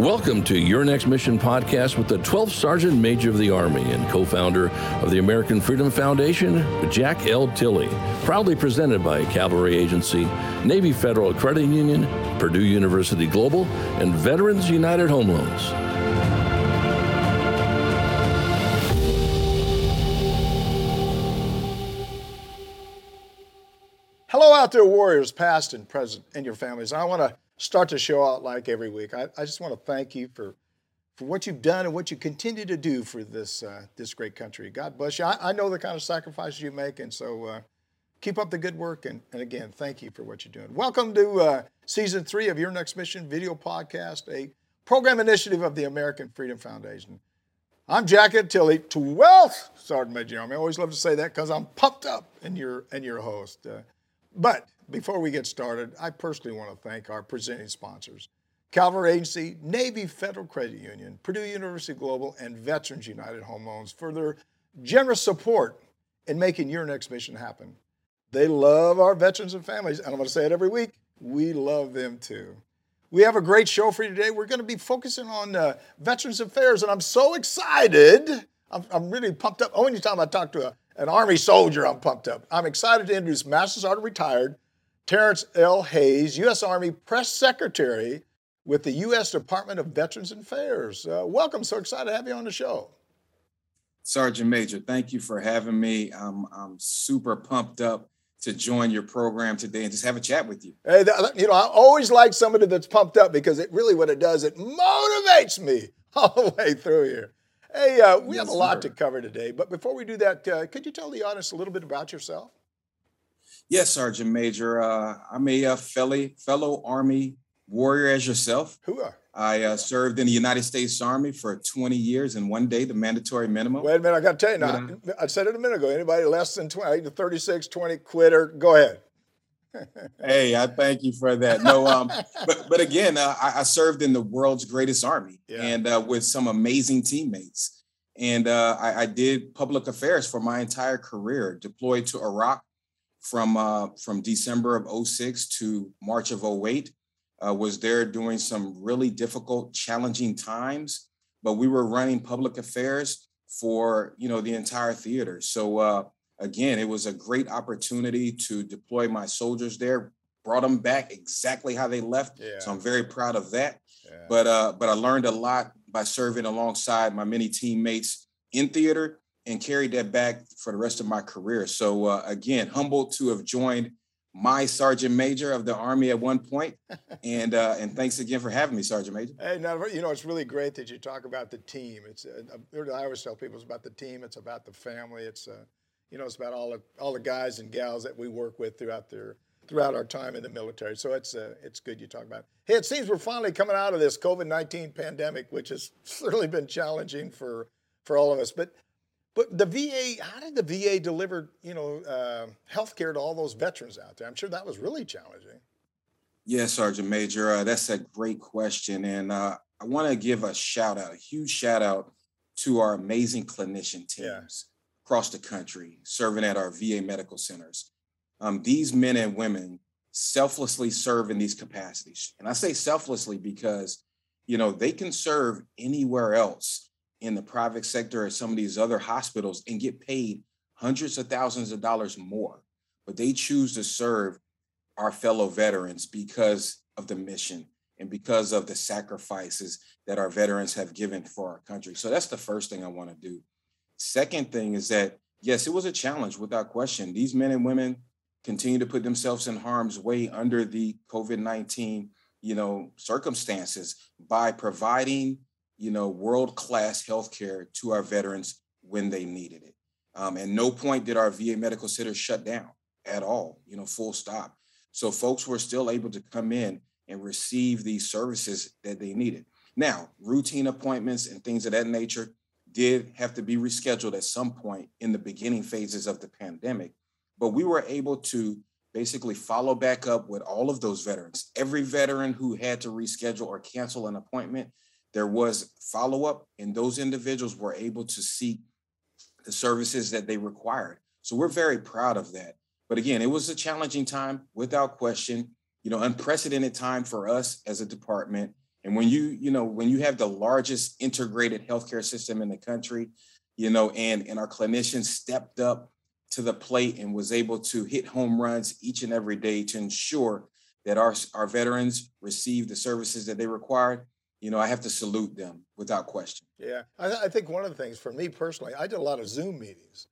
Welcome to Your Next Mission podcast with the 12th Sergeant Major of the Army and co founder of the American Freedom Foundation, Jack L. Tilley. Proudly presented by Cavalry Agency, Navy Federal Credit Union, Purdue University Global, and Veterans United Home Loans. Hello, out there, warriors, past and present, and your families. I want to start the show out like every week. I, I just want to thank you for, for what you've done and what you continue to do for this, uh, this great country. God bless you. I, I, know the kind of sacrifices you make, and so uh, keep up the good work. And, and again, thank you for what you're doing. Welcome to uh, season three of Your Next Mission video podcast, a program initiative of the American Freedom Foundation. I'm Jack Tilley, 12th Sergeant Major Army. I always love to say that because I'm pumped up and you're, and your host. Uh, but before we get started, I personally want to thank our presenting sponsors Cavalry Agency, Navy Federal Credit Union, Purdue University Global, and Veterans United Home Loans for their generous support in making your next mission happen. They love our veterans and families, and I'm going to say it every week we love them too. We have a great show for you today. We're going to be focusing on uh, Veterans Affairs, and I'm so excited. I'm, I'm really pumped up. Only time I talk to a, an Army soldier, I'm pumped up. I'm excited to introduce Master Sergeant retired Terrence L. Hayes, U.S. Army Press Secretary with the U.S. Department of Veterans Affairs. Uh, welcome. So excited to have you on the show. Sergeant Major, thank you for having me. I'm, I'm super pumped up to join your program today and just have a chat with you. Hey, you know, I always like somebody that's pumped up because it really what it does, it motivates me all the way through here. Hey, uh, we yes, have a lot sir. to cover today, but before we do that, uh, could you tell the audience a little bit about yourself? Yes, Sergeant Major. Uh, I'm a, uh, fellow, fellow Army warrior as yourself. Who are? I uh, served in the United States Army for 20 years and one day, the mandatory minimum. Wait a minute, I got to tell you now. Yeah. I said it a minute ago. Anybody less than 20, 36, 20, quitter, go ahead. hey, I thank you for that. No, um, but but again, uh, I, I, served in the world's greatest army yeah. and uh, with some amazing teammates. And uh, I, I, did public affairs for my entire career, deployed to Iraq from uh, from December of 06 to March of 08. Uh, was there doing some really difficult, challenging times, but we were running public affairs for you know the entire theater. So uh, again, it was a great opportunity to deploy my soldiers there. Brought them back exactly how they left. Yeah. So I'm very proud of that. Yeah. But uh, but I learned a lot by serving alongside my many teammates in theater and carried that back for the rest of my career. So uh, again, humbled to have joined my sergeant major of the army at one point, and uh, and thanks again for having me, sergeant major. Hey, now you know it's really great that you talk about the team. It's uh, I always tell people it's about the team, it's about the family, it's uh, you know it's about all the all the guys and gals that we work with throughout their throughout our time in the military. So it's uh, it's good you talk about. It. Hey, it seems we're finally coming out of this COVID nineteen pandemic, which has certainly been challenging for for all of us, but but the VA, how did the VA deliver, you know, uh, health care to all those veterans out there? I'm sure that was really challenging. Yes, Sergeant Major, uh, that's a great question, and uh, I want to give a shout out, a huge shout out to our amazing clinician teams yeah. across the country serving at our VA medical centers. Um, these men and women selflessly serve in these capacities, and I say selflessly because, you know, they can serve anywhere else in the private sector or some of these other hospitals and get paid hundreds of thousands of dollars more. But they choose to serve our fellow veterans because of the mission and because of the sacrifices that our veterans have given for our country. So that's the first thing I want to do. Second thing is that, yes, it was a challenge without question. These men and women continue to put themselves in harm's way under the COVID 19 you know circumstances by providing you know, world class healthcare to our veterans when they needed it. Um, and no point did our VA medical centers shut down at all, you know, full stop. So folks were still able to come in and receive these services that they needed. Now, routine appointments and things of that nature did have to be rescheduled at some point in the beginning phases of the pandemic, but we were able to basically follow back up with all of those veterans. Every veteran who had to reschedule or cancel an appointment, there was follow up, and those individuals were able to seek the services that they required. So we're very proud of that. But again, it was a challenging time without question, you know, unprecedented time for us as a department. And when you, you know, when you have the largest integrated healthcare system in the country, you know, and and our clinicians stepped up to the plate and was able to hit home runs each and every day to ensure that our our veterans receive the services that they required. You know, I have to salute them without question. Yeah, I, I think one of the things for me personally, I did a lot of Zoom meetings.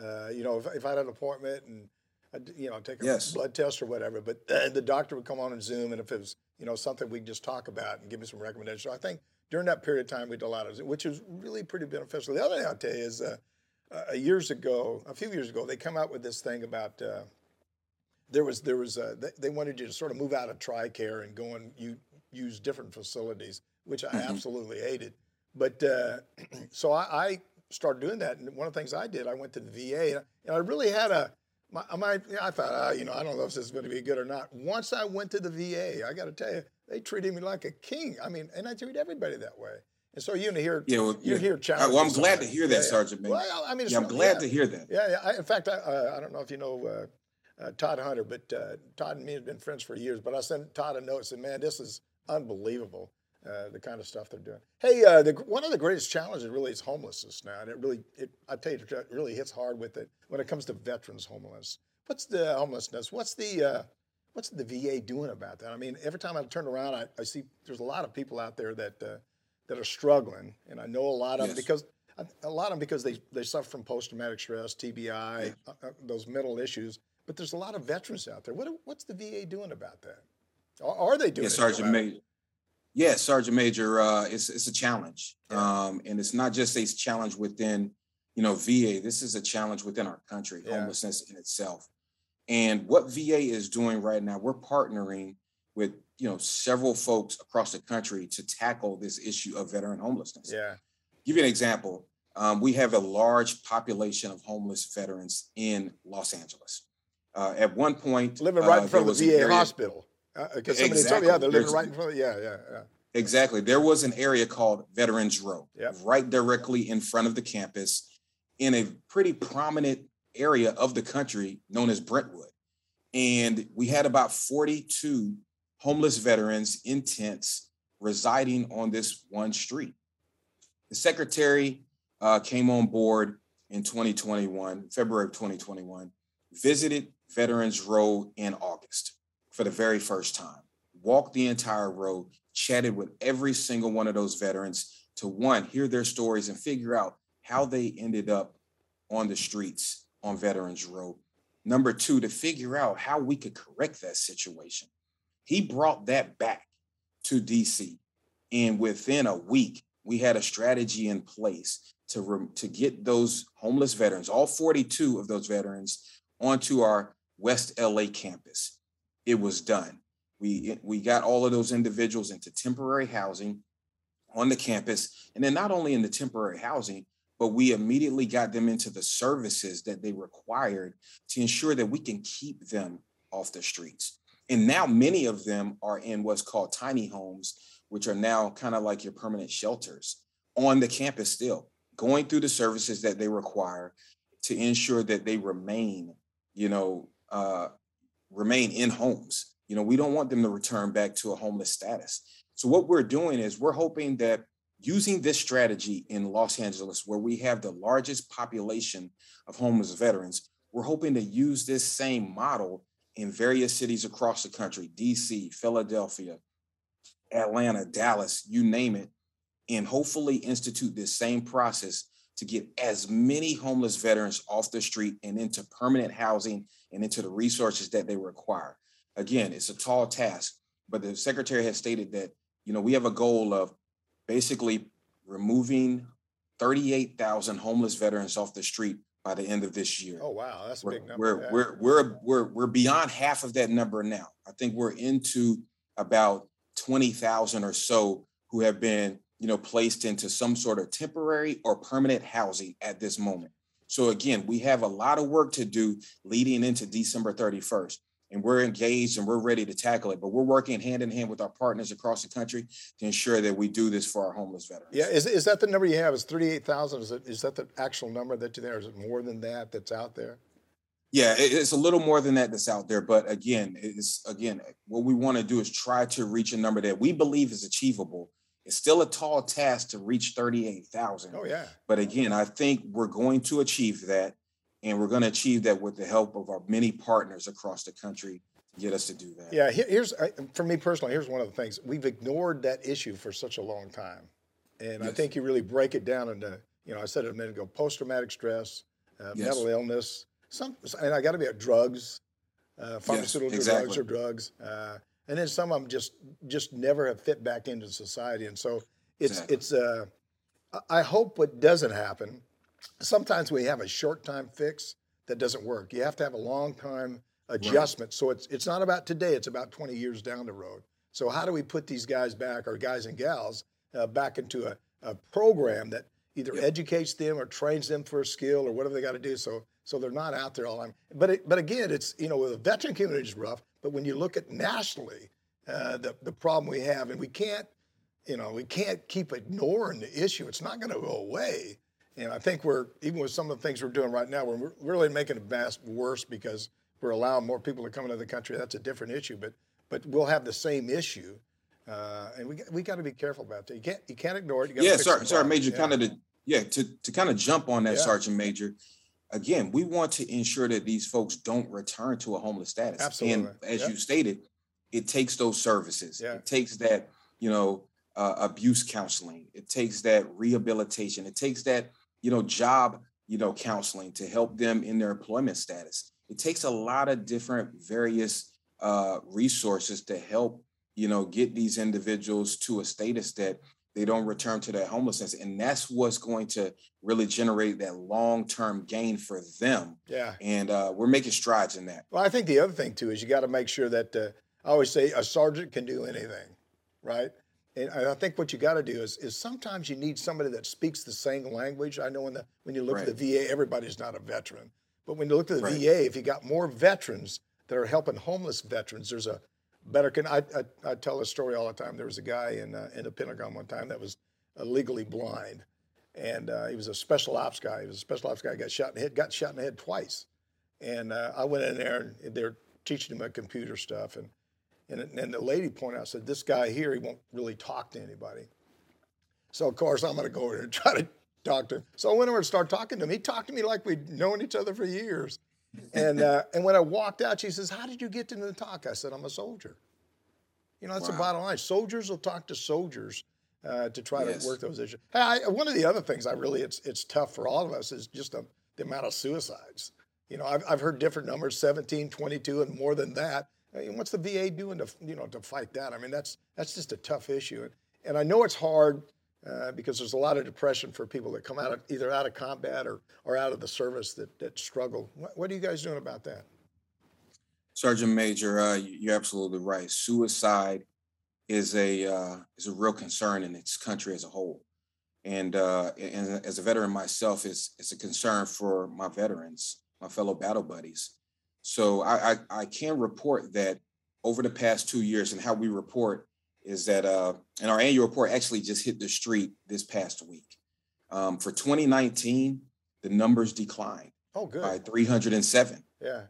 Uh, you know, if, if I had an appointment and I'd, you know, take a Yes. blood test or whatever. But uh, the doctor would come on and Zoom, and if it was, you know, something we'd just talk about and give me some recommendations. So I think during that period of time, we did a lot of Zoom, which was really pretty beneficial. The other thing I'll tell you is, uh, uh, years ago, a few years ago, they come out with this thing about uh, there was there was uh, they, they wanted you to sort of move out of TRICARE and go and you use different facilities, which I Mhm. absolutely hated. But uh, so I, I started doing that, and one of the things I did, I went to the VA, and, and I really had a my, my I thought, uh, you know, I don't know if this is going to be good or not. Once I went to the VA, I got to tell you, they treated me like a king. I mean, and I treat everybody that way. And so you hear, Yeah, well, you yeah. hear challenges. well, I'm glad to hear that, Yeah. Sergeant. Well, I mean, Yeah, I'm glad to hear that. Yeah, yeah. I, in fact, I, uh, I don't know if you know uh, uh, Todd Hunter, but uh, Todd and me have been friends for years. But I sent Todd a note and said, "Man, this is unbelievable, uh, the kind of stuff they're doing." Hey, uh, the, one of the greatest challenges really is homelessness now, and it really, it, I tell you, it really hits hard with it when it comes to veterans homelessness. What's the homelessness? What's the uh, what's the VA doing about that? I mean, every time I turn around, I, I see there's a lot of people out there that uh, that are struggling, and I know a lot of them because a lot of them because they, they suffer from post traumatic stress, TBI, uh, uh, those mental issues. But there's a lot of veterans out there. What what's the VA doing about that? Are, are they doing? Anything Sergeant? Major. Yeah, Sergeant Major. Uh, it's it's a challenge, Yeah. um, and it's not just a challenge within, you know, VA. This is a challenge within our country, Yeah. homelessness in itself. And what VA is doing right now, we're partnering with you know several folks across the country to tackle this issue of veteran homelessness. Yeah, Give you an example. Um, we have a large population of homeless veterans in Los Angeles. Uh, at one point, living right uh, in front of the VA area- hospital. Because somebody told me, yeah, Exactly. they're living There's- right in front of. Yeah, yeah, yeah. Exactly. There was an area called Veterans Row, Yep. right directly in front of the campus in a pretty prominent area of the country known as Brentwood. And we had about 42 homeless veterans in tents residing on this one street. The secretary uh, came on board in 2021, February of 2021, visited Veterans Row in August for the very first time, walked the entire road, chatted with every single one of those veterans to one, hear their stories and figure out how they ended up on the streets on Veterans Row. Number two, to figure out how we could correct that situation. He brought that back to DC. And within a week, we had a strategy in place to, rem- to get those homeless veterans, all 42 of those veterans, onto our West LA campus. It was done. We, we got all of those individuals into temporary housing on the campus. And then not only in the temporary housing, but we immediately got them into the services that they required to ensure that we can keep them off the streets. And now many of them are in what's called tiny homes, which are now kind of like your permanent shelters on the campus still, going through the services that they require to ensure that they remain, you know, uh, remain in homes. You know, we don't want them to return back to a homeless status. So what we're doing is we're hoping that using this strategy in Los Angeles, where we have the largest population of homeless veterans, we're hoping to use this same model in various cities across the country, DC, Philadelphia, Atlanta, Dallas, you name it, and hopefully institute this same process to get as many homeless veterans off the street and into permanent housing and into the resources that they require. Again, it's a tall task, but the secretary has stated that, you know, we have a goal of basically removing 38,000 homeless veterans off the street by the end of this year. Oh wow, that's a We're, big number. we're, we're, we're, we're, we're beyond half of that number now. I think we're into about 20,000 or so who have been, you know, placed into some sort of temporary or permanent housing at this moment. So again, we have a lot of work to do leading into December 31st. And we're engaged and we're ready to tackle it. But we're working hand in hand with our partners across the country to ensure that we do this for our homeless veterans. Yeah, is, is that the number you have? Is thirty eight thousand? Is it is that the actual number that you there? Is it more than that that's out there? Yeah, it's a little more than that that's out there, but again, it's again what we want to do is try to reach a number that we believe is achievable. It's still a tall task to reach 38,000. Oh yeah. But again, I think we're going to achieve that and we're going to achieve that with the help of our many partners across the country to get us to do that. Yeah, here's for me personally, here's one of the things. We've ignored that issue for such a long time. And yes. I think you really break it down into, you know, I said it a minute ago, post traumatic stress, uh, yes. mental illness, some, and I got to be at drugs, uh, pharmaceutical yes, exactly. drugs or drugs, uh, and then some of them just just never have fit back into society. And so it's exactly. it's. Uh, I hope what doesn't happen. Sometimes we have a short time fix that doesn't work. You have to have a long time adjustment. Right. So it's it's not about today. It's about 20 years down the road. So how do we put these guys back, or guys and gals, uh, back into a, a program that either yep. educates them or trains them for a skill or whatever they got to do. So so they're not out there all the time. But it, but again, it's you know with the veteran community is rough. But when you look at nationally, uh, the the problem we have, and we can't you know we can't keep ignoring the issue. It's not going to go away. And I think we're even with some of the things we're doing right now, we're really making it vast worse because we're allowing more people to come into the country. That's a different issue, but but we'll have the same issue. Uh, and we we got to be careful about that. You can't you can't ignore it. yeah, sorry, sorry, Major. Yeah. Kind of the yeah to to kind of jump on that, yeah. Sergeant Major again, we want to ensure that these folks don't return to a homeless status. Absolutely. And as you stated, it takes those services. Yeah. It takes that, you know, uh, abuse counseling. It takes that rehabilitation. It takes that, you know, job, you know, counseling to help them in their employment status. It takes a lot of different various uh, resources to help, you know, get these individuals to a status that they don't return to that homelessness and that's what's going to really generate that long-term gain for them. Yeah. And uh, we're making strides in that. Well i think the other thing too is you got to make sure that uh, i always say a sergeant can do anything right? And i think what you got to do is, is sometimes you need somebody that speaks the same language. I know when, the, when you look right. at the va everybody's not a veteran but when you look at the right. va if you got more veterans that are helping homeless veterans there's a better can I, I, I tell a story all the time. There was a guy in uh, in the Pentagon one time that was legally blind, and uh, he was a special ops guy. He was a special ops guy. Got shot in the head. Got shot in the head twice, and uh, I went in there and they're teaching him a computer stuff, and and and the lady pointed out said this guy here he won't really talk to anybody. So of course I'm going to go over there and try to talk to him. So I went over and started talking to him. He talked to me like we'd known each other for years and uh, and when I walked out, she says, "How did you get into the talk?" I said, "I'm a soldier." You know, that's wow. the bottom line. Soldiers will talk to soldiers uh, to try yes. to work those issues. Hey, I, one of the other things I really it's it's tough for all of us is just a, the amount of suicides. You know, I've, I've heard different numbers, 17, 22, and more than that. I mean, what's the VA doing to you know to fight that? I mean, that's that's just a tough issue, and, and I know it's hard uh, because there's a lot of depression for people that come out of either out of combat or, or out of the service that, that struggle. What, what are you guys doing about that? Sergeant Major, uh, you're absolutely right. Suicide is a uh, is a real concern in this country as a whole, and, uh, and as a veteran myself, it's it's a concern for my veterans, my fellow battle buddies. So I, I, I can report that over the past two years and how we report is that uh, and our annual report actually just hit the street this past week. Um, for 2019, the numbers declined. Oh, good. By 307. Yeah.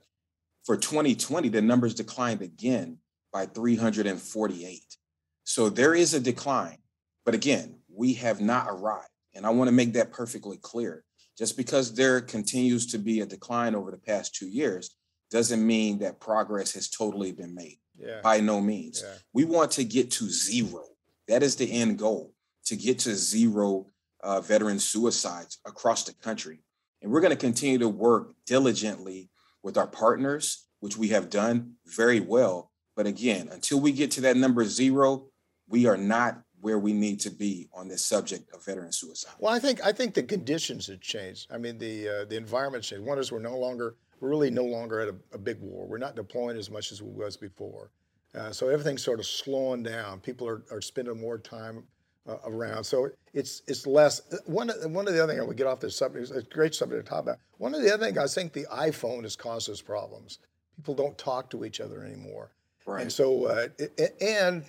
For 2020, the numbers declined again by 348. So there is a decline. But again, we have not arrived. And I want to make that perfectly clear. Just because there continues to be a decline over the past two years doesn't mean that progress has totally been made. Yeah. By no means. Yeah. We want to get to zero. That is the end goal to get to zero uh, veteran suicides across the country. And we're going to continue to work diligently with our partners, which we have done very well. But again, until we get to that number zero, we are not where we need to be on this subject of veteran suicide. Well, I think I think the conditions have changed. I mean, the uh, the environment changed. One is we're no longer we're really no longer at a, a big war. We're not deploying as much as we was before. Uh, so everything's sort of slowing down. People are, are spending more time uh, around. So it's it's less. One of, one of the other things we get off this subject. It's a great subject to talk about. One of the other things I think the iPhone has caused us problems. People don't talk to each other anymore. Right. And so uh, it, and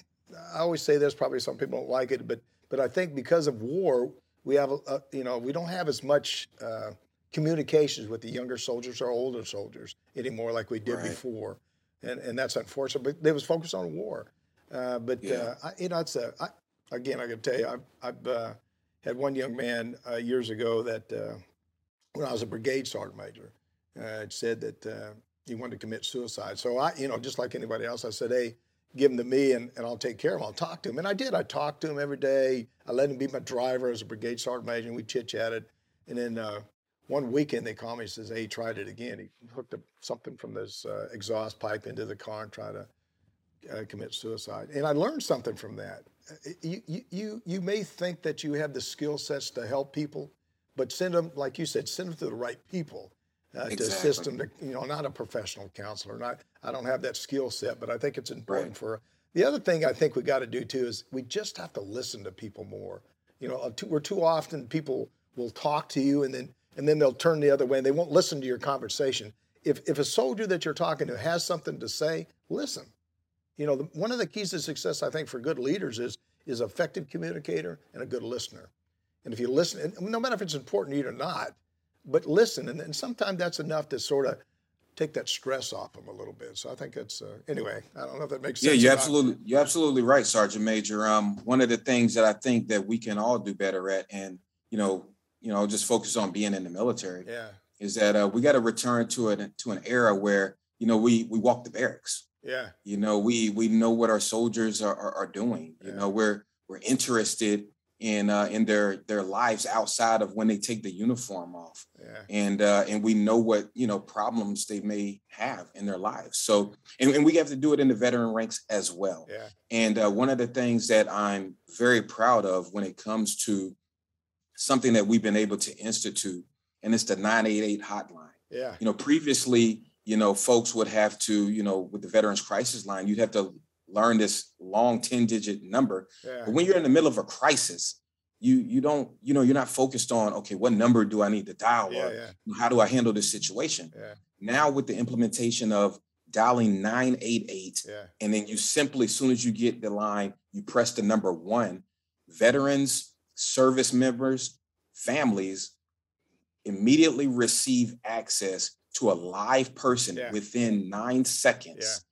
I always say this. Probably some people don't like it, but but I think because of war, we have a, you know we don't have as much uh, communications with the younger soldiers or older soldiers anymore like we did Right. before, and and that's unfortunate. But they was focused on war. Uh, but Yeah. uh, I, you know, it's a I, again. I can tell you, I've, I've uh, had one young man uh, years ago that uh, when I was a brigade sergeant major, uh, said that uh, he wanted to commit suicide. So I, you know, just like anybody else, I said, hey, give him to me and, and I'll take care of him. I'll talk to him. And I did. I talked to him every day. I let him be my driver as a brigade sergeant major, and we chit chatted. And then uh, one weekend they called me and says, hey, he tried it again. He hooked up something from this uh, exhaust pipe into the car and tried to uh, commit suicide. And I learned something from that. Uh, You, you, you, may think that you have the skill sets to help people, but send them, like you said, send them to the right people uh, to assist them. To, you know, not a professional counselor. Not, I don't have that skill set, but I think it's important Right. for. The other thing I think we got to do too is we just have to listen to people more. You know, uh, too, we're too often people will talk to you and then and then they'll turn the other way and they won't listen to your conversation. If if a soldier that you're talking to has something to say, listen. You know, the, one of the keys to success, I think, for good leaders is is effective communicator and a good listener. And if you listen, and no matter if it's important to you or not, but listen, and, and sometimes that's enough to sort of take that stress off them a little bit. So I think it's uh, anyway. I don't know if that makes Yeah, sense. Yeah, you're absolutely you're absolutely right, Sergeant Major. Um, one of the things that I think that we can all do better at, and you know, you know, just focus on being in the military, Yeah, is that uh, we got to return to an to an era where you know we we walk the barracks. yeah, You know, we we know what our soldiers are are, are doing. You Yeah. know, we're we're interested in uh, in their their lives outside of when they take the uniform off yeah, and uh, and we know what you know problems they may have in their lives. So and, and we have to do it in the veteran ranks as well. yeah, And uh, one of the things that I'm very proud of when it comes to something that we've been able to institute, and it's the 988 hotline. yeah, You know, previously, you know, folks would have to, you know, with the Veterans Crisis Line, you'd have to learn this long 10 digit number. Yeah, but when you're in the middle of a crisis, you you don't you know you're not focused on okay what number do I need to dial yeah, or yeah, how do I handle this situation. yeah, Now with the implementation of dialing 988 yeah, and then you simply as soon as you get the line you press the number 1 veterans service members families immediately receive access to a live person Yeah. within 9 seconds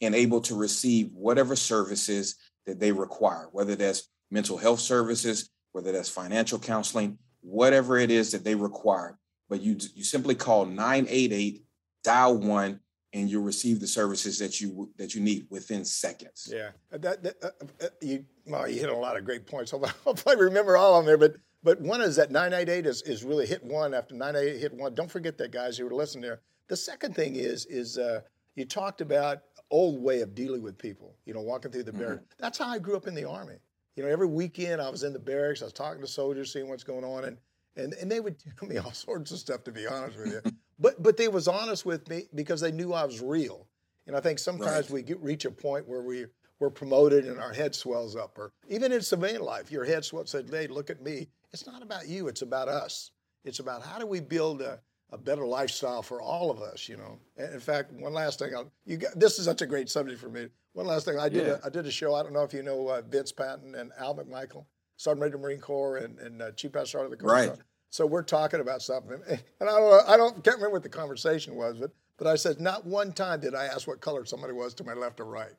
and able to receive whatever services that they require, whether that's mental health services, whether that's financial counseling, whatever it is that they require. But you you simply call 988, dial one, and you'll receive the services that you that you need within seconds. yeah. That, that uh, uh, you well, you hit a lot of great points. I'll probably remember all of them there, but but one is that 988 is, is really hit one after 988 hit one. Don't forget that, guys, who were listening there. The second thing is is uh, you talked about old way of dealing with people. You know, walking through the Mhm. barracks. That's how I grew up in the army. You know, every weekend I was in the barracks. I was talking to soldiers, seeing what's going on, and and and they would tell me all sorts of stuff. To be honest with you, but but they was honest with me because they knew I was real. And I think sometimes Right. we get, reach a point where we we're promoted and our head swells up, or even in civilian life, your head swells. Said, "Hey, look at me." It's not about you. It's about us. It's about how do we build a, a better lifestyle for all of us. You know. And in fact, one last thing. I'll, you got this is such a great subject for me. One last thing. I did Yeah. a, I did a show. I don't know if you know uh, Vince Patton and Al McMichael, Sergeant Major Marine Corps and, and uh, Chief Master Sergeant of the Corps. Right. So we're talking about something, and I don't, I don't can't remember what the conversation was, but but I said not one time did I ask what color somebody was to my left or right.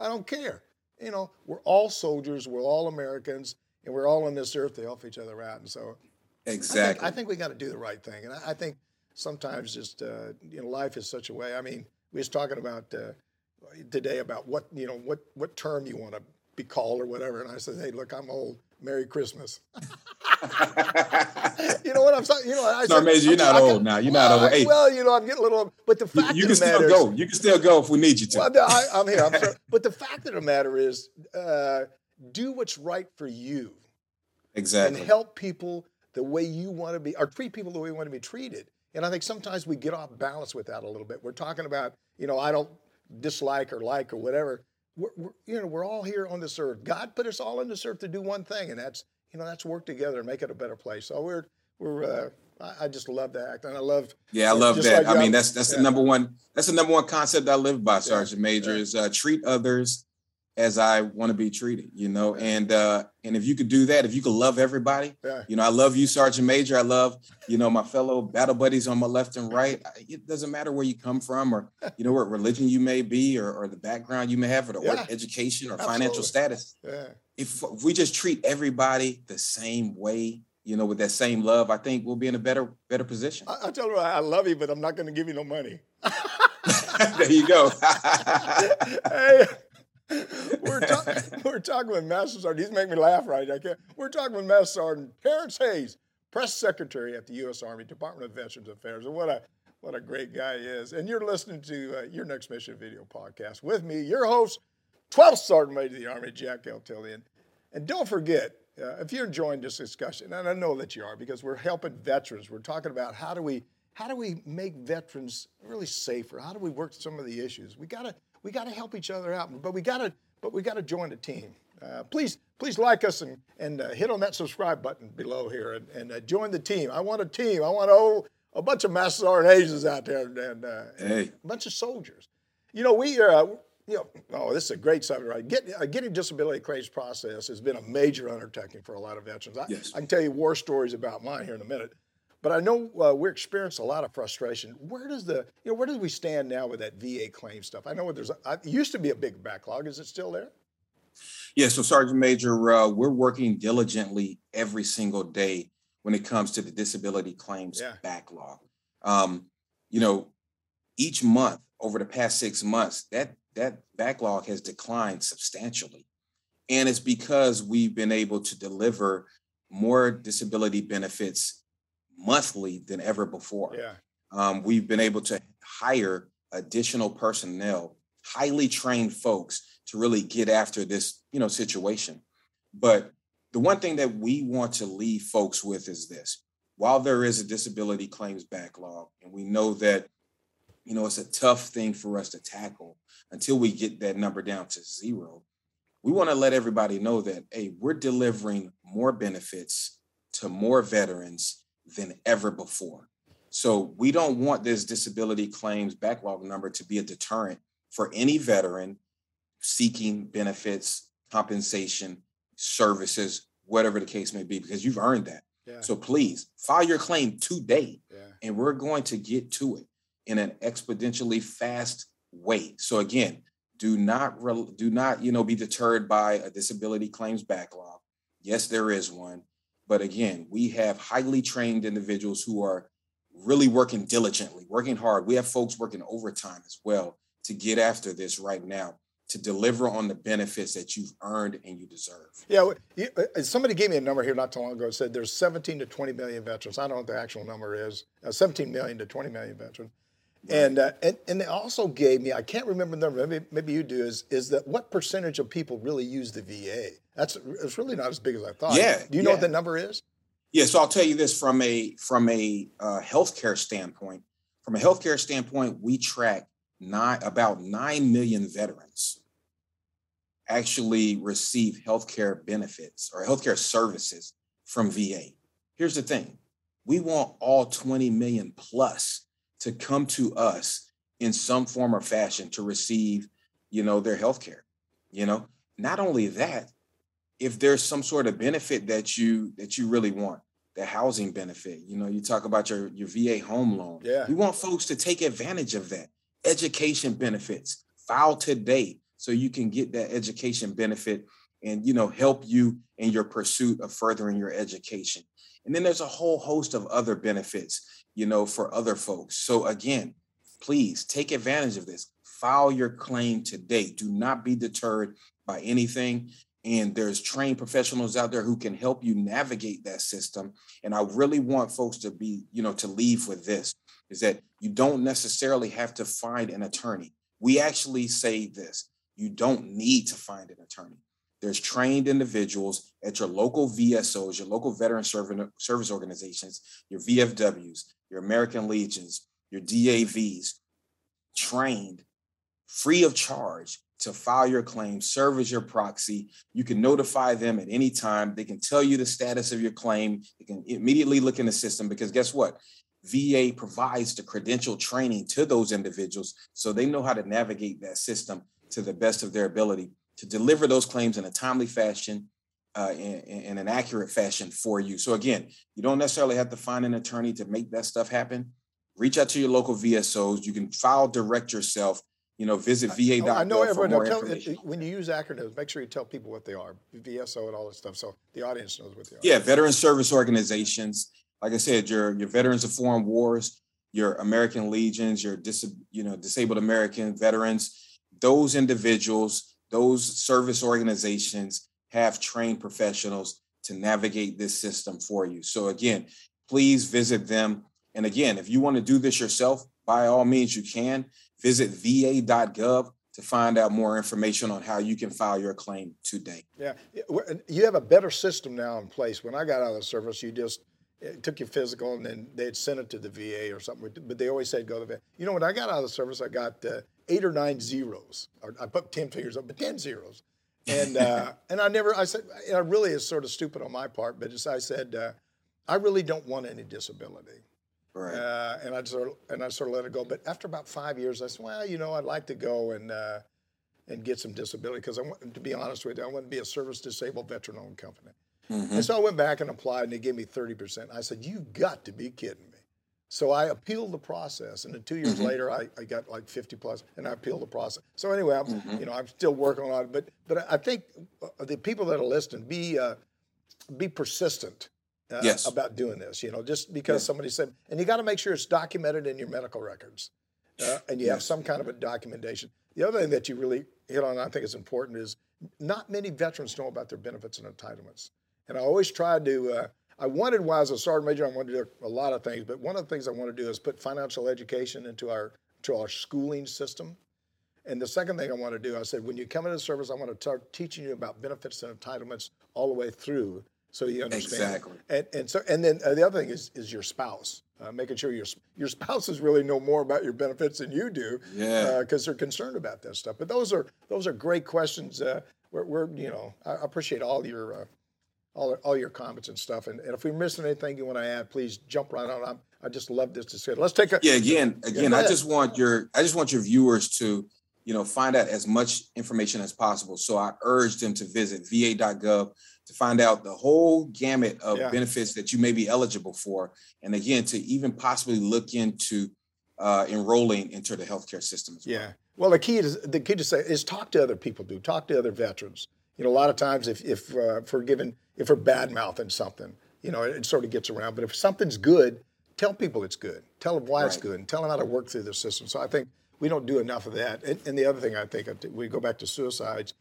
I don't care. You know, we're all soldiers, we're all Americans, and we're all on this earth to help each other out. And so I think, Exactly. I think we got to do the right thing, and I, I think sometimes just uh, you know life is such a way. I mean, we was talking about uh, today about what you know what what term you want to be called or whatever, and I said, hey, look, I'm old. Merry Christmas. you I'm saying? You know, I No, said, Major, you're not I old now. You're not well, old. Hey. Well, you know, I'm getting a little, but the you, fact you of can the still matter go. is, You can still go if we need you to. well, I, I'm here. I'm sorry. But the fact of the matter is, uh, do what's right for you exactly. and help people the way you want to be, or treat people the way you want to be treated. And I think sometimes we get off balance with that a little bit. We're talking about, you know, I don't dislike or like or whatever. We're, we're, you know, we're all here on this earth. God put us all on this earth to do one thing, and that's, you know, that's work together and make it a better place. So we're, we're, uh, I, I just love the act, and I love. Yeah, I love that. like I mean, that's that's yeah. the number one. That's the number one concept I live by, Sergeant Major. yeah. Is uh, treat others as I want to be treated, you know. And uh, and if you could do that, if you could love everybody, yeah. you know, I love you, Sergeant Major. I love, you know, my fellow battle buddies on my left and right. It doesn't matter where you come from or you know what religion you may be or, or the background you may have or the yeah. education or Absolutely. financial status. Yeah. If, if we just treat everybody the same way, you know, with that same love, I think we'll be in a better better position. I, I told her I love you, but I'm not going to give you no money. there you go. hey, we're, ta- we're talking with Master Sergeant. He's making me laugh right. I can't. We're talking with Master Sergeant Terrence Hayes, Press Secretary at the U.S. Army Department of Veterans Affairs. And what a what a great guy he is. And you're listening to uh, your next mission video podcast with me, your host, 12th Sergeant Major of the Army, Jack L. Tilley. And don't forget, uh, if you're enjoying this discussion, and I know that you are, because we're helping veterans. We're talking about how do we how do we make veterans really safer? How do we work some of the issues? We gotta we got to help each other out, but we got to but we got to join the team. Uh, please please like us and and uh, hit on that subscribe button below here and, and uh, join the team. I want a team. I want oh, a bunch of Master Sergeant Hayes out there and, and uh, hey. a bunch of soldiers. You know we uh, you know, oh, this is a great subject, right? Get, uh, getting disability claims process has been a major undertaking for a lot of veterans. I, yes. I can tell you war stories about mine here in a minute. But I know uh, we're experiencing a lot of frustration. Where does the, you know, where do we stand now with that VA claim stuff? I know there's, it used to be a big backlog. Is it still there? Yeah, so Sergeant Major, uh, we're working diligently every single day when it comes to the disability claims yeah. backlog. Um, you know, each month over the past six months, that that backlog has declined substantially, and it's because we've been able to deliver more disability benefits monthly than ever before. Yeah. Um, we've been able to hire additional personnel, highly trained folks to really get after this, you know, situation. But the one thing that we want to leave folks with is this. While there is a disability claims backlog, and we know that, you know, it's a tough thing for us to tackle until we get that number down to zero, we want to let everybody know that, hey, we're delivering more benefits to more veterans than ever before. So we don't want this disability claims backlog number to be a deterrent for any veteran seeking benefits, compensation, services, whatever the case may be, because you've earned that. Yeah. So please file your claim today, yeah. and we're going to get to it in an exponentially fast way. So again, do not do not you know be deterred by a disability claims backlog. Yes, there is one. But again, we have highly trained individuals who are really working diligently, working hard. We have folks working overtime as well to get after this right now to deliver on the benefits that you've earned and you deserve. Yeah, uh, somebody gave me a number here not too long ago. Said there's 17 to 20 million veterans. I don't know what the actual number is. Uh, 17 million to 20 million veterans. And, uh, and and they also gave me I can't remember the number maybe maybe you do is is that what percentage of people really use the VA? That's it's really not as big as I thought. Yeah. Do you know what the number is? Yeah. So I'll tell you this from a from a uh, healthcare standpoint. From a healthcare standpoint, we track nine about nine million veterans actually receive healthcare benefits or healthcare services from VA. Here's the thing: we want all 20 million plus to come to us in some form or fashion to receive, you know, their health care. You know, not only that, if there's some sort of benefit that you that you really want, the housing benefit, you know, you talk about your your VA home loan. Yeah. We want folks to take advantage of that. Education benefits, file today so you can get that education benefit and you know help you in your pursuit of furthering your education. And then there's a whole host of other benefits you know, for other folks. So again, please take advantage of this. File your claim today. Do not be deterred by anything. And there's trained professionals out there who can help you navigate that system. And I really want folks to be, you know, to leave with this is that you don't necessarily have to find an attorney. We actually say this you don't need to find an attorney. There's trained individuals at your local VSOs, your local veteran service organizations, your VFWs, your American Legions, your DAVs, trained free of charge to file your claim, serve as your proxy. You can notify them at any time. They can tell you the status of your claim. They can immediately look in the system because guess what? VA provides the credential training to those individuals so they know how to navigate that system to the best of their ability to deliver those claims in a timely fashion, uh, in, in, an accurate fashion for you. So again, you don't necessarily have to find an attorney to make that stuff happen. Reach out to your local VSOs. You can file direct yourself. You know, visit va.gov I know for more tell, when you use acronyms, make sure you tell people what they are, VSO and all that stuff, so the audience knows what they are. Yeah, veteran service organizations. Like I said, your your Veterans of Foreign Wars, your American Legions, your dis, you know disabled American veterans. Those individuals, those service organizations have trained professionals to navigate this system for you. So again, please visit them. And again, if you want to do this yourself, by all means you can visit va.gov to find out more information on how you can file your claim today. Yeah, you have a better system now in place. When I got out of the service, you just took your physical and then they'd send it to the VA or something. But they always said go to the VA. You know, when I got out of the service, I got uh, eight or nine zeros. I put ten figures up, but ten zeros. And uh, and I never, I said, it really is sort of stupid on my part, but as I said, uh, I really don't want any disability. Right. Uh, and I sort of, and I sort of let it go. But after about five years, I said, well, you know, I'd like to go and uh, and get some disability because I want to be honest with you, I want to be a service disabled veteran owned company. Mm-hmm. And so I went back and applied, and they gave me thirty percent. I said, you've got to be kidding me!" So I appealed the process, and then two years mm-hmm. later, I, I got like fifty plus, and I appealed the process. So anyway, I'm mm-hmm. you know I'm still working on it, but but I think uh, the people that are listening be uh, be persistent uh, yes. about doing this. You know, just because somebody said, and you got to make sure it's documented in your medical records, uh, and you yes. have some kind of a documentation. The other thing that you really hit on, I think is important, is not many veterans know about their benefits and entitlements. And I always try to. I wanted, while I was a sergeant major, I wanted to do a lot of things, but one of the things I want to do is put financial education into our to our schooling system. And the second thing I want to do, I said, when you come into service, I want to start teaching you about benefits and entitlements all the way through so you understand. Exactly. And, and so and then uh, the other thing is is your spouse. Uh, making sure your your spouses really know more about your benefits than you do, yeah, because uh, they're concerned about that stuff. But those are those are great questions. Uh, we're, we're, you know I appreciate all your uh, all, all your comments and stuff. And, and if we're missing anything you want to add, please jump right on. I'm, I just love this discussion. Let's take a yeah. Again, again, yeah, I just want your I just want your viewers to you know find out as much information as possible. So I urge them to visit va.gov to find out the whole gamut of yeah. benefits that you may be eligible for, and again to even possibly look into uh, enrolling into the healthcare system as well. Yeah. Well, the key is the key to say is talk to other people. Do talk to other veterans. You know, a lot of times if if uh, for given if we're bad mouthing something, you know, it, it, sort of gets around. But if something's good, tell people it's good. Tell them why right. it's good, and tell them how to work through the system. So I think we don't do enough of that. And, and the other thing I think we go back to suicides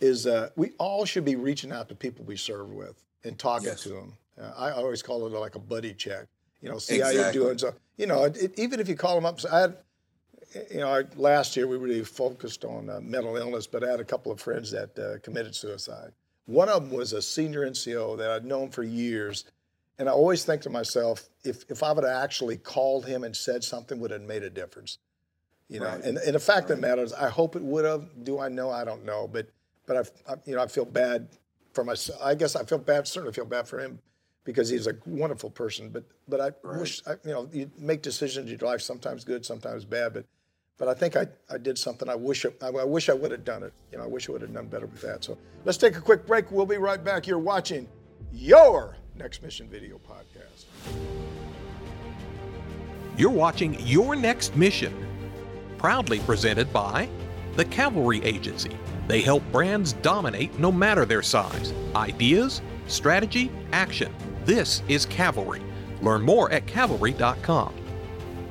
is uh, we all should be reaching out to people we serve with and talking yes. to them. Uh, I always call it like a buddy check. You know, see exactly. how you're doing. So you know, it, even if you call them up, I had, you know, last year we really focused on uh, mental illness, but I had a couple of friends that uh, committed suicide. One of them was a senior NCO that I'd known for years. And I always think to myself, if, if I would have actually called him and said something, would have made a difference. You know, right. and, and the fact right. that matters, I hope it would have. Do I know? I don't know. But but I, I, you know, I feel bad for myself. I guess I feel bad, certainly feel bad for him because he's a wonderful person. But but I right. wish, I, you know, you make decisions in your life, sometimes good, sometimes bad. But but I think I, I did something. I wish I, I wish I would have done it. You know, I wish I would have done better with that. So let's take a quick break. We'll be right back. You're watching your Next Mission video podcast. You're watching Your Next Mission, proudly presented by the Cavalry Agency. They help brands dominate no matter their size. Ideas, strategy, action. This is Cavalry. Learn more at cavalry.com.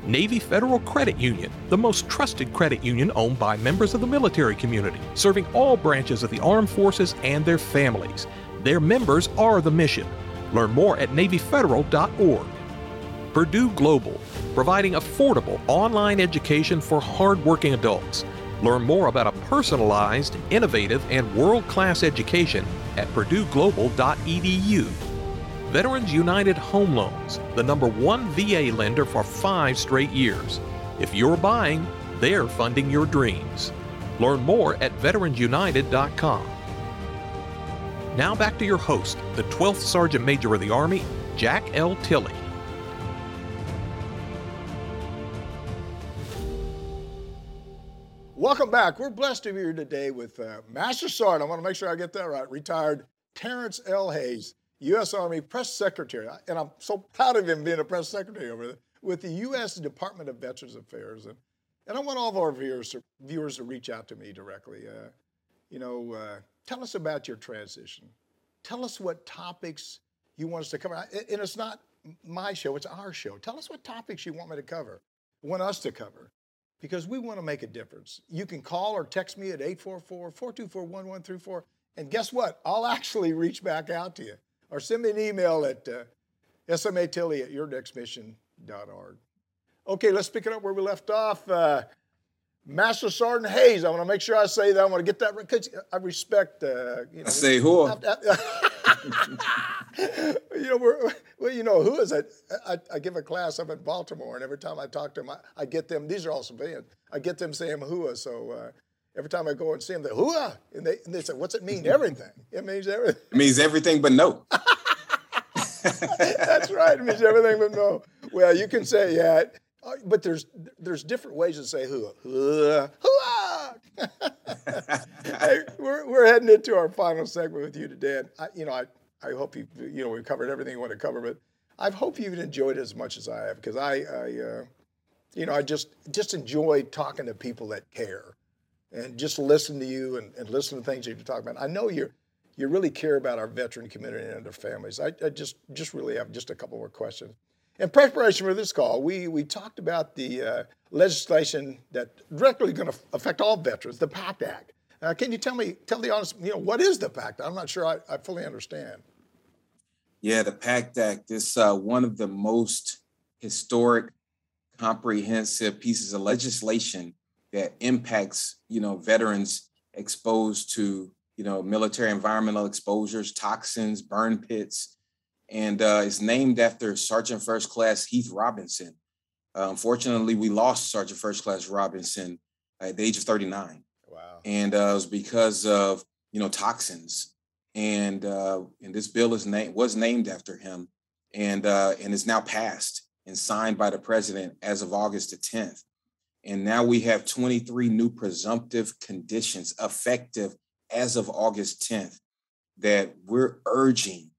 Navy Federal Credit Union, the most trusted credit union owned by members of the military community, serving all branches of the armed forces and their families. Their members are the mission. Learn more at NavyFederal.org. Purdue Global, providing affordable online education for hardworking adults. Learn more about a personalized, innovative, and world class education at PurdueGlobal.edu. Veterans United Home Loans, the number one VA lender for five straight years. If you're buying, they're funding your dreams. Learn more at veteransunited.com. Now back to your host, the 12th Sergeant Major of the Army, Jack L. Tilley. Welcome back. We're blessed to be here today with uh, Master Sergeant. I want to make sure I get that right. Retired Terrence L. Hayes, U.S. Army Press Secretary. And I'm so proud of him being a press secretary over there with the U.S. Department of Veterans Affairs. And, and I want all of our viewers to, viewers to reach out to me directly. Uh, you know, uh, tell us about your transition. Tell us what topics you want us to cover. And it's not my show, it's our show. Tell us what topics you want me to cover, want us to cover because we want to make a difference. You can call or text me at 844 424 1134. And guess what? I'll actually reach back out to you. Or send me an email at uh, smatilly at yournextmission.org. Okay, let's pick it up where we left off. Uh, Master Sergeant Hayes, I want to make sure I say that. I want to get that right because I respect. Uh, you know, I say who? you know, we're, well, you know, who is it? I, I, give a class up in Baltimore, and every time I talk to them, I, get them. These are all civilians. I get them saying "hooah." So uh, every time I go and see them, they "hooah," and they and they say, "What's it mean?" Everything. It means everything. It means everything but no. That's right. It means everything but no. Well, you can say yeah, uh, but there's there's different ways to say "hooah." Hooah. Hooah. hey, we're, we're heading into our final segment with you today. And I, you know, I, I hope you, you know, we've covered everything you want to cover, but I hope you've enjoyed it as much as I have because I, I uh, you know, I just just enjoy talking to people that care and just listen to you and, and listen to things that you talk about. I know you you really care about our veteran community and their families. I, I just just really have just a couple more questions. In preparation for this call, we, we talked about the uh, legislation that directly going to affect all veterans, the PACT Act. Uh, can you tell me, tell the audience, you know, what is the PACT? I'm not sure I, I fully understand. Yeah, the PACT Act is uh, one of the most historic, comprehensive pieces of legislation that impacts, you know, veterans exposed to, you know, military environmental exposures, toxins, burn pits, and uh, it's named after Sergeant First Class Heath Robinson. Uh, unfortunately, we lost Sergeant First Class Robinson at the age of 39. Wow. And uh, it was because of you know toxins, and uh, and this bill is named was named after him, and uh, and is now passed and signed by the president as of August the 10th. And now we have 23 new presumptive conditions effective as of August 10th that we're urging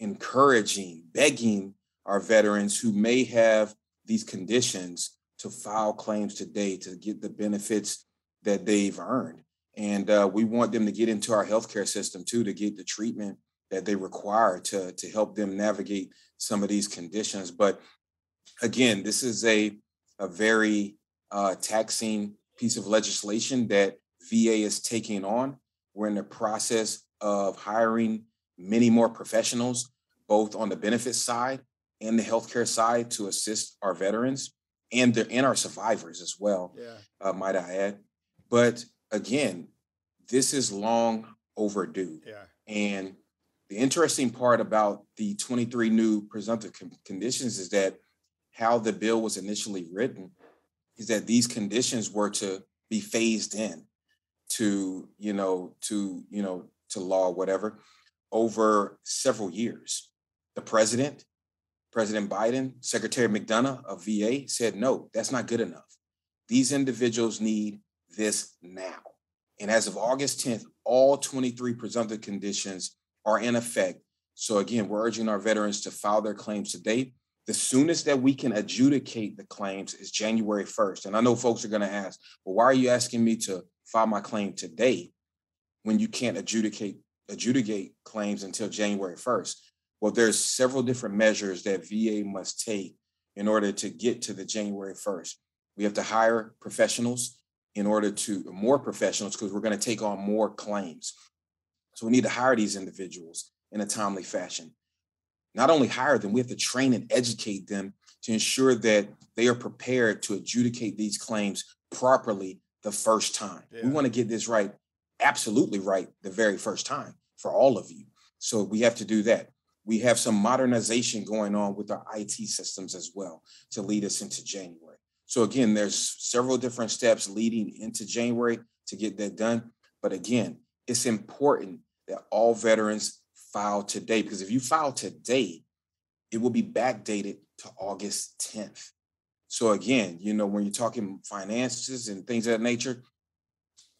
encouraging, begging our veterans who may have these conditions to file claims today to get the benefits that they've earned. And uh, we want them to get into our healthcare system too to get the treatment that they require to, to help them navigate some of these conditions. But again, this is a, a very uh, taxing piece of legislation that VA is taking on. We're in the process of hiring many more professionals, both on the benefits side and the healthcare side, to assist our veterans and the, and our survivors as well. Yeah. Uh, might I add? But again, this is long overdue. Yeah. And the interesting part about the 23 new presumptive con- conditions is that how the bill was initially written is that these conditions were to be phased in to you know to you know to law whatever over several years. The president, President Biden, Secretary McDonough of VA said, no, that's not good enough. These individuals need this now. And as of August 10th, all 23 presumptive conditions are in effect. So again, we're urging our veterans to file their claims today. The soonest that we can adjudicate the claims is January 1st. And I know folks are going to ask, well, why are you asking me to file my claim today when you can't adjudicate adjudicate claims until January 1st. Well, there's several different measures that VA must take in order to get to the January 1st. We have to hire professionals in order to more professionals because we're going to take on more claims. So we need to hire these individuals in a timely fashion. Not only hire them, we have to train and educate them to ensure that they are prepared to adjudicate these claims properly the first time. Yeah. We want to get this right, absolutely right, the very first time for all of you. So we have to do that. We have some modernization going on with our IT systems as well to lead us into January. So again, there's several different steps leading into January to get that done. But again, it's important that all veterans file today because if you file today, it will be backdated to August 10th. So again, you know, when you're talking finances and things of that nature,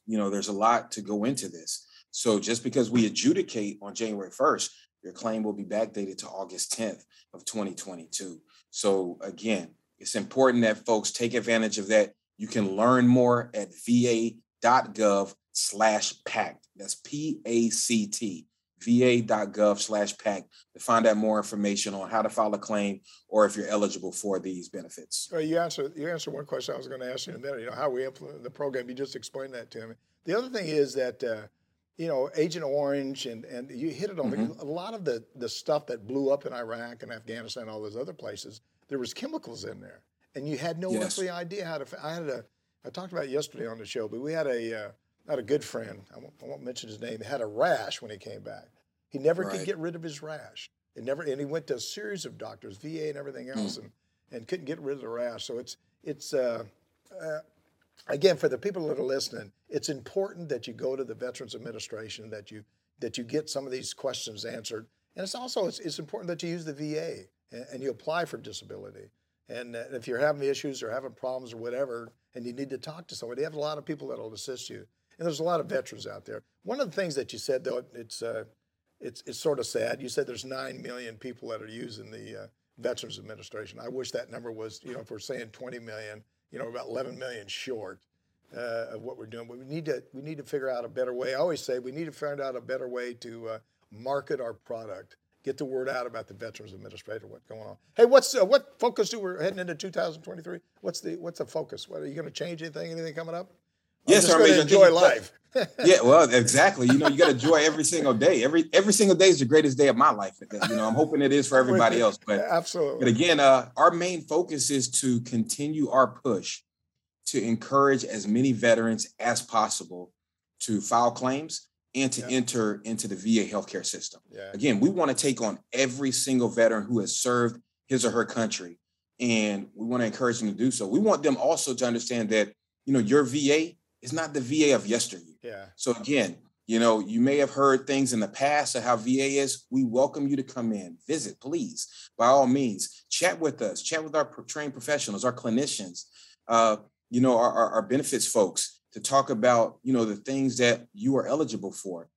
you know, there's a lot to go into this. So just because we adjudicate on January 1st, your claim will be backdated to August 10th of 2022. So again, it's important that folks take advantage of that. You can learn more at va.gov slash pact. That's P-A-C-T, va.gov slash pact to find out more information on how to file a claim or if you're eligible for these benefits. Well, you answered you answered one question I was going to ask you in a minute. You know how we implement the program. You just explained that to me. The other thing is that uh, you know Agent Orange and and you hit it on mm-hmm. a lot of the the stuff that blew up in Iraq and Afghanistan, and all those other places. There was chemicals in there, and you had no yes. earthly idea how to. I had a I talked about yesterday on the show, but we had a uh, had a good friend. I won't, I won't mention his name. He had a rash when he came back. He never right. could get rid of his rash. It never, and he went to a series of doctors, VA and everything hmm. else, and and couldn't get rid of the rash. So it's it's uh, uh, again for the people that are listening, it's important that you go to the Veterans Administration that you that you get some of these questions answered, and it's also it's, it's important that you use the VA and, and you apply for disability. And uh, if you're having issues or having problems or whatever, and you need to talk to somebody, you have a lot of people that will assist you. And there's a lot of veterans out there. One of the things that you said, though, it's uh, it's it's sort of sad. You said there's nine million people that are using the uh, Veterans Administration. I wish that number was, you know, if we're saying 20 million, you know, about 11 million short uh, of what we're doing. But we need to we need to figure out a better way. I always say we need to find out a better way to uh, market our product, get the word out about the Veterans Administration, what's going on. Hey, what's uh, what focus do we're heading into 2023? What's the what's the focus? What are you going to change anything? Anything coming up? Yes, I'm just enjoy life. yeah, well, exactly. You know, you got to enjoy every single day. Every every single day is the greatest day of my life. You know, I'm hoping it is for everybody else. But absolutely. But again, uh, our main focus is to continue our push to encourage as many veterans as possible to file claims and to yeah. enter into the VA healthcare system. Yeah. Again, we want to take on every single veteran who has served his or her country, and we want to encourage them to do so. We want them also to understand that you know your VA is not the VA of yesteryear. Yeah. So again, you know, you may have heard things in the past of how VA is. We welcome you to come in, visit, please, by all means, chat with us, chat with our trained professionals, our clinicians, uh, you know, our, our, our benefits folks to talk about, you know, the things that you are eligible for.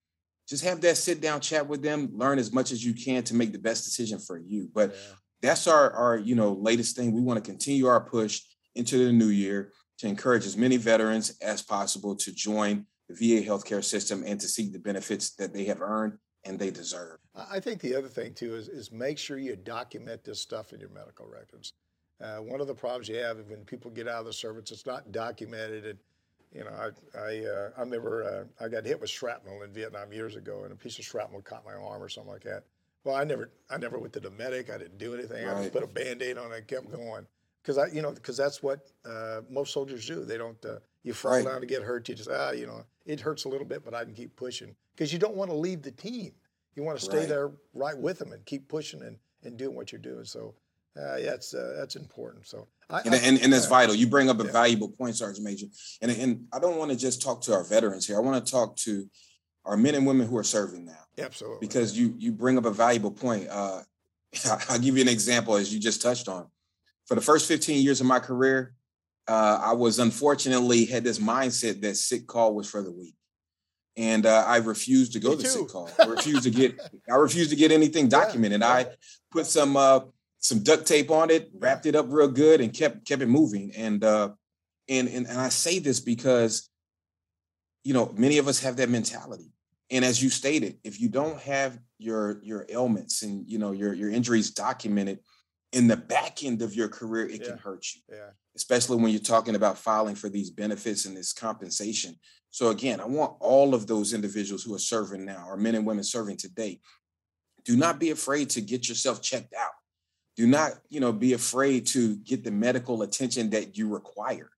Just have that sit down chat with them, learn as much as you can to make the best decision for you. But yeah. that's our, our, you know, latest thing. We want to continue our push into the new year to encourage as many veterans as possible to join the VA healthcare system and to seek the benefits that they have earned and they deserve. I think the other thing too is, is make sure you document this stuff in your medical records. Uh, one of the problems you have is when people get out of the service, it's not documented. And you know, I I, uh, I remember uh, I got hit with shrapnel in Vietnam years ago, and a piece of shrapnel caught my arm or something like that. Well, I never I never went to the medic. I didn't do anything. Right. I just put a band-aid on it and kept going because I, you know, because that's what uh, most soldiers do. They don't. Uh, you fall right. down to get hurt. You just ah, you know, it hurts a little bit, but I can keep pushing because you don't want to leave the team. You want to stay right. there right with them and keep pushing and, and doing what you're doing. So uh, yeah, that's uh, that's important. So I, and, I, and, and that's vital. You bring up a yeah. valuable point, Sergeant Major. And and I don't want to just talk to our veterans here. I want to talk to our men and women who are serving now. Absolutely. Because you you bring up a valuable point. Uh, I'll give you an example as you just touched on for the first 15 years of my career, uh, I was unfortunately had this mindset that sick call was for the weak. And uh, I refused to go Me to too. sick call. I refused to get I refused to get anything documented. Yeah. I put some uh, some duct tape on it, wrapped it up real good, and kept kept it moving. And uh, and and, and I say this because you know many of us have that mentality. And as you stated, if you don't have your your ailments and you know your your injuries documented, in the back end of your career, it yeah. can hurt you. Yeah. Especially when you're talking about filing for these benefits and this compensation. So again, I want all of those individuals who are serving now, or men and women serving today, do not be afraid to get yourself checked out. Do not, you know, be afraid to get the medical attention that you require.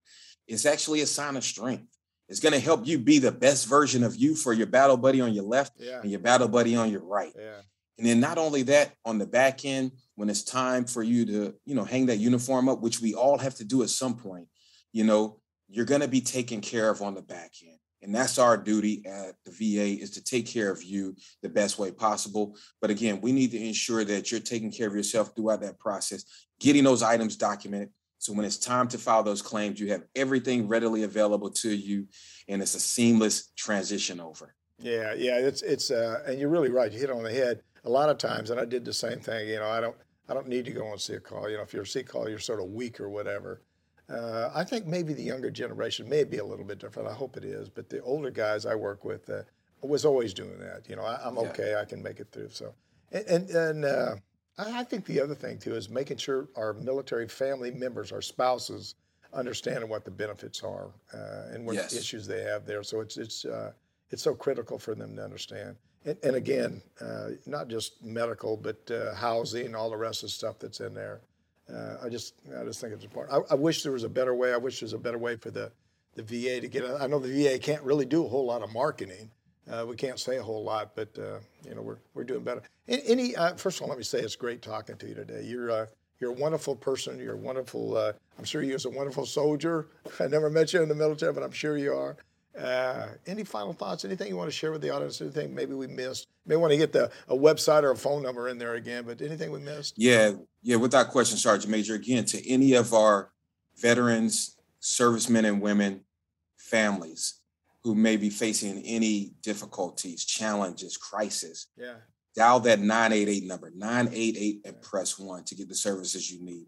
It's actually a sign of strength. It's going to help you be the best version of you for your battle buddy on your left yeah. and your battle buddy on your right. Yeah. And then not only that, on the back end, when it's time for you to, you know, hang that uniform up, which we all have to do at some point, you know, you're going to be taken care of on the back end. And that's our duty at the VA is to take care of you the best way possible. But again, we need to ensure that you're taking care of yourself throughout that process, getting those items documented. So when it's time to file those claims, you have everything readily available to you, and it's a seamless transition over. Yeah, yeah, it's it's uh, and you're really right. You hit on the head. A lot of times, and I did the same thing. You know, I don't I don't need to go and see a call. You know, if you're a see call, you're sort of weak or whatever. Uh, I think maybe the younger generation may be a little bit different. I hope it is, but the older guys I work with uh, was always doing that. You know, I, am okay. Yeah. I can make it through. So, and and, and uh, I think the other thing too is making sure our military family members, our spouses, understanding what the benefits are uh, and what yes. issues they have there. So it's it's uh, it's so critical for them to understand. And, and again, uh, not just medical, but uh, housing, all the rest of the stuff that's in there. Uh, I just I just think it's important. I, I, wish there was a better way. I wish there was a better way for the the VA to get. I know the VA can't really do a whole lot of marketing. Uh, we can't say a whole lot, but uh, you know we're we're doing better. Any uh, first of all, let me say it's great talking to you today. You're you're a wonderful person. You're a wonderful. I'm sure you're a wonderful soldier. I never met you in the military, but I'm sure you are. Uh, any final thoughts? Anything you want to share with the audience? Anything maybe we missed? May want to get the a website or a phone number in there again, but anything we missed? Yeah, yeah. Without question, Sergeant Major. Again, to any of our veterans, servicemen and women, families who may be facing any difficulties, challenges, crisis, yeah. dial that 988 number, 988 and press one to get the services you need.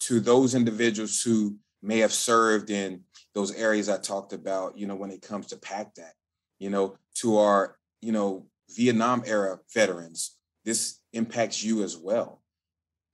To those individuals who may have served in those areas I talked about, you know, when it comes to PACT that, you know, to our, you know, Vietnam era veterans, this impacts you as well.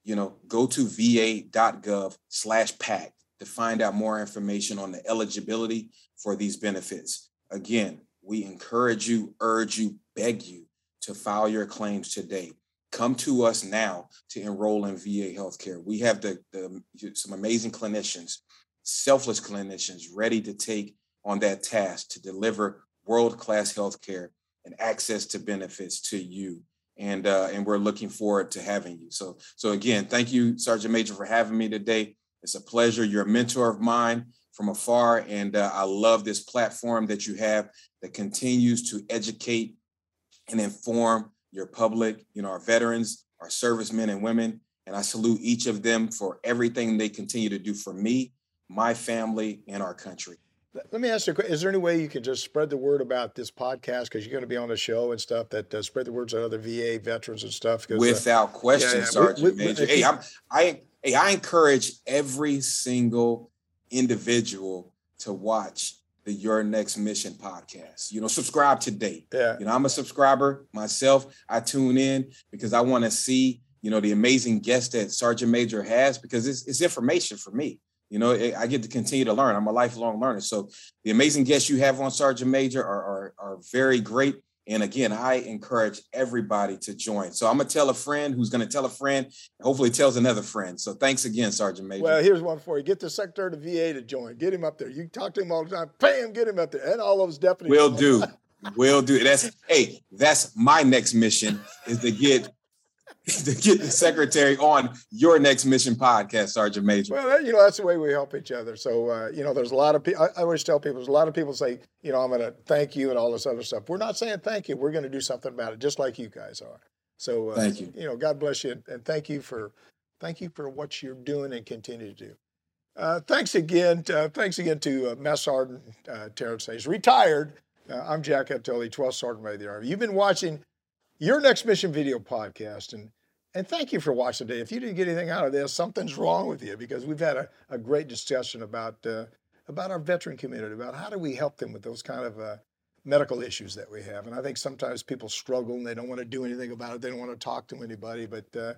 You know, go to va.gov slash PACT to find out more information on the eligibility for these benefits. Again, we encourage you, urge you, beg you to file your claims today. Come to us now to enroll in VA healthcare. We have the, the some amazing clinicians, selfless clinicians ready to take on that task to deliver world-class healthcare and access to benefits to you. And uh, and we're looking forward to having you. So so again, thank you, Sergeant Major, for having me today. It's a pleasure. You're a mentor of mine from afar. And uh, I love this platform that you have that continues to educate and inform your public, you know, our veterans, our servicemen and women. And I salute each of them for everything they continue to do for me, my family, and our country. Let me ask you, is there any way you could just spread the word about this podcast because you're going to be on the show and stuff that uh, spread the words to other VA veterans and stuff? Uh, Without uh, question, yeah, yeah. Sergeant we, we, Major. Hey, I'm, I, hey, I encourage every single individual to watch the Your Next Mission podcast. You know, subscribe today. Yeah. You know, I'm a subscriber myself. I tune in because I want to see, you know, the amazing guests that Sergeant Major has because it's, it's information for me. You know, I get to continue to learn. I'm a lifelong learner. So the amazing guests you have on Sergeant Major are, are, are very great. And again, I encourage everybody to join. So I'm gonna tell a friend who's gonna tell a friend, hopefully tells another friend. So thanks again, Sergeant Major. Well, here's one for you. Get the Secretary of the VA to join. Get him up there. You talk to him all the time. Bam, get him up there. And all those deputies. Will do. Will do. That's hey, that's my next mission is to get to get the secretary on your next mission podcast, Sergeant Major. Well, you know, that's the way we help each other. So, uh, you know, there's a lot of people, I, I, always tell people, there's a lot of people say, you know, I'm going to thank you and all this other stuff. We're not saying thank you. We're going to do something about it, just like you guys are. So, uh, thank you. You know, God bless you. And thank you for, thank you for what you're doing and continue to do. Uh, thanks again. Uh, thanks again to uh, Sergeant uh, Terrence Hayes, retired. Uh, I'm Jack L. Tilley, 12th Sergeant Major of the Army. You've been watching your next mission video podcast, and and thank you for watching today. If you didn't get anything out of this, something's wrong with you because we've had a, a great discussion about uh, about our veteran community, about how do we help them with those kind of uh, medical issues that we have. And I think sometimes people struggle and they don't want to do anything about it. They don't want to talk to anybody, but uh,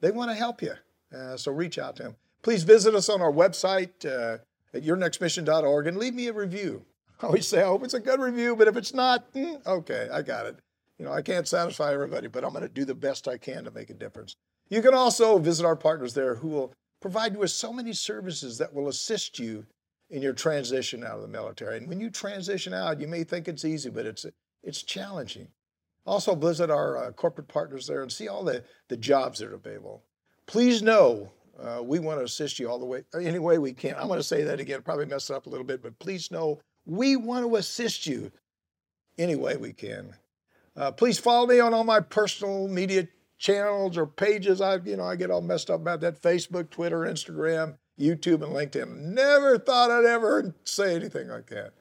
they want to help you. Uh, so reach out to them. Please visit us on our website uh, at yournextmission.org and leave me a review. I always say, I hope it's a good review, but if it's not, mm, okay, I got it. You know, I can't satisfy everybody, but I'm going to do the best I can to make a difference. You can also visit our partners there who will provide you with so many services that will assist you in your transition out of the military. And when you transition out, you may think it's easy, but it's it's challenging. Also, visit our uh, corporate partners there and see all the, the jobs that are available. Please know uh, we want to assist you all the way, any way we can. I'm going to say that again, probably mess it up a little bit, but please know we want to assist you any way we can. Uh, please follow me on all my personal media channels or pages. I, you know, I get all messed up about that: Facebook, Twitter, Instagram. YouTube and LinkedIn. Never thought I'd ever say anything like that.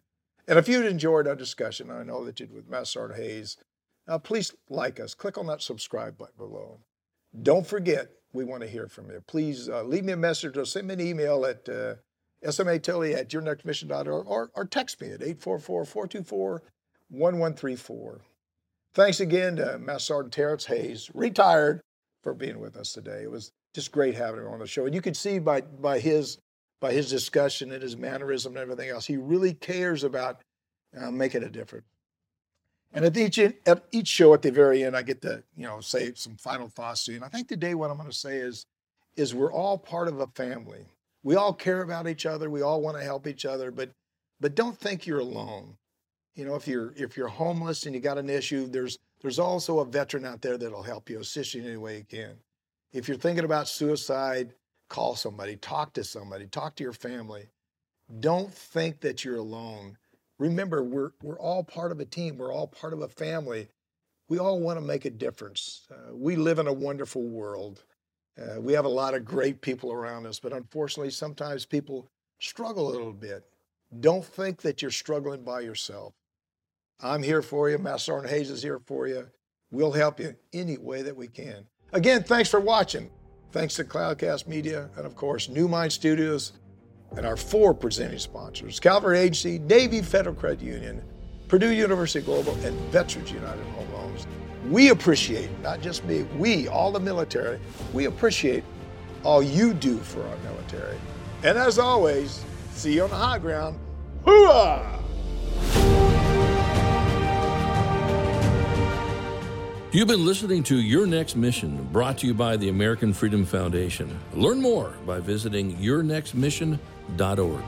And if you'd enjoyed our discussion, I know that you did with Sergeant Hayes, uh, please like us. Click on that subscribe button below. Don't forget, we want to hear from you. Please uh, leave me a message or send me an email at uh, smatilly at yournextmission.org or, or text me at 844-424-1134. Thanks again to Master Sergeant Terrence Hayes, retired, for being with us today. It was just great having him on the show. And you can see by, by his by his discussion and his mannerism and everything else, he really cares about uh, making a difference. And at each at each show at the very end, I get to you know say some final thoughts to you. And I think today what I'm going to say is is we're all part of a family. We all care about each other. We all want to help each other, but but don't think you're alone. You know, if you're if you're homeless and you got an issue, there's there's also a veteran out there that'll help you, assist you in any way you can. If you're thinking about suicide, call somebody, talk to somebody, talk to your family. Don't think that you're alone. Remember we're we're all part of a team. We're all part of a family. We all want to make a difference. Uh, we live in a wonderful world. Uh, we have a lot of great people around us but unfortunately sometimes people struggle a little bit. Don't think that you're struggling by yourself i'm here for you master sergeant hayes is here for you we'll help you any way that we can again thanks for watching thanks to cloudcast media and of course new mind studios and our four presenting sponsors Cavalry Agency, Navy Federal Credit Union, Purdue University Global, and Veterans United Home Loans. We appreciate, not just me, we, all the military, we appreciate all you do for our military. And as always, see you on the high ground. Hooah! You've been listening to Your Next Mission, brought to you by the American Freedom Foundation. Learn more by visiting yournextmission.org.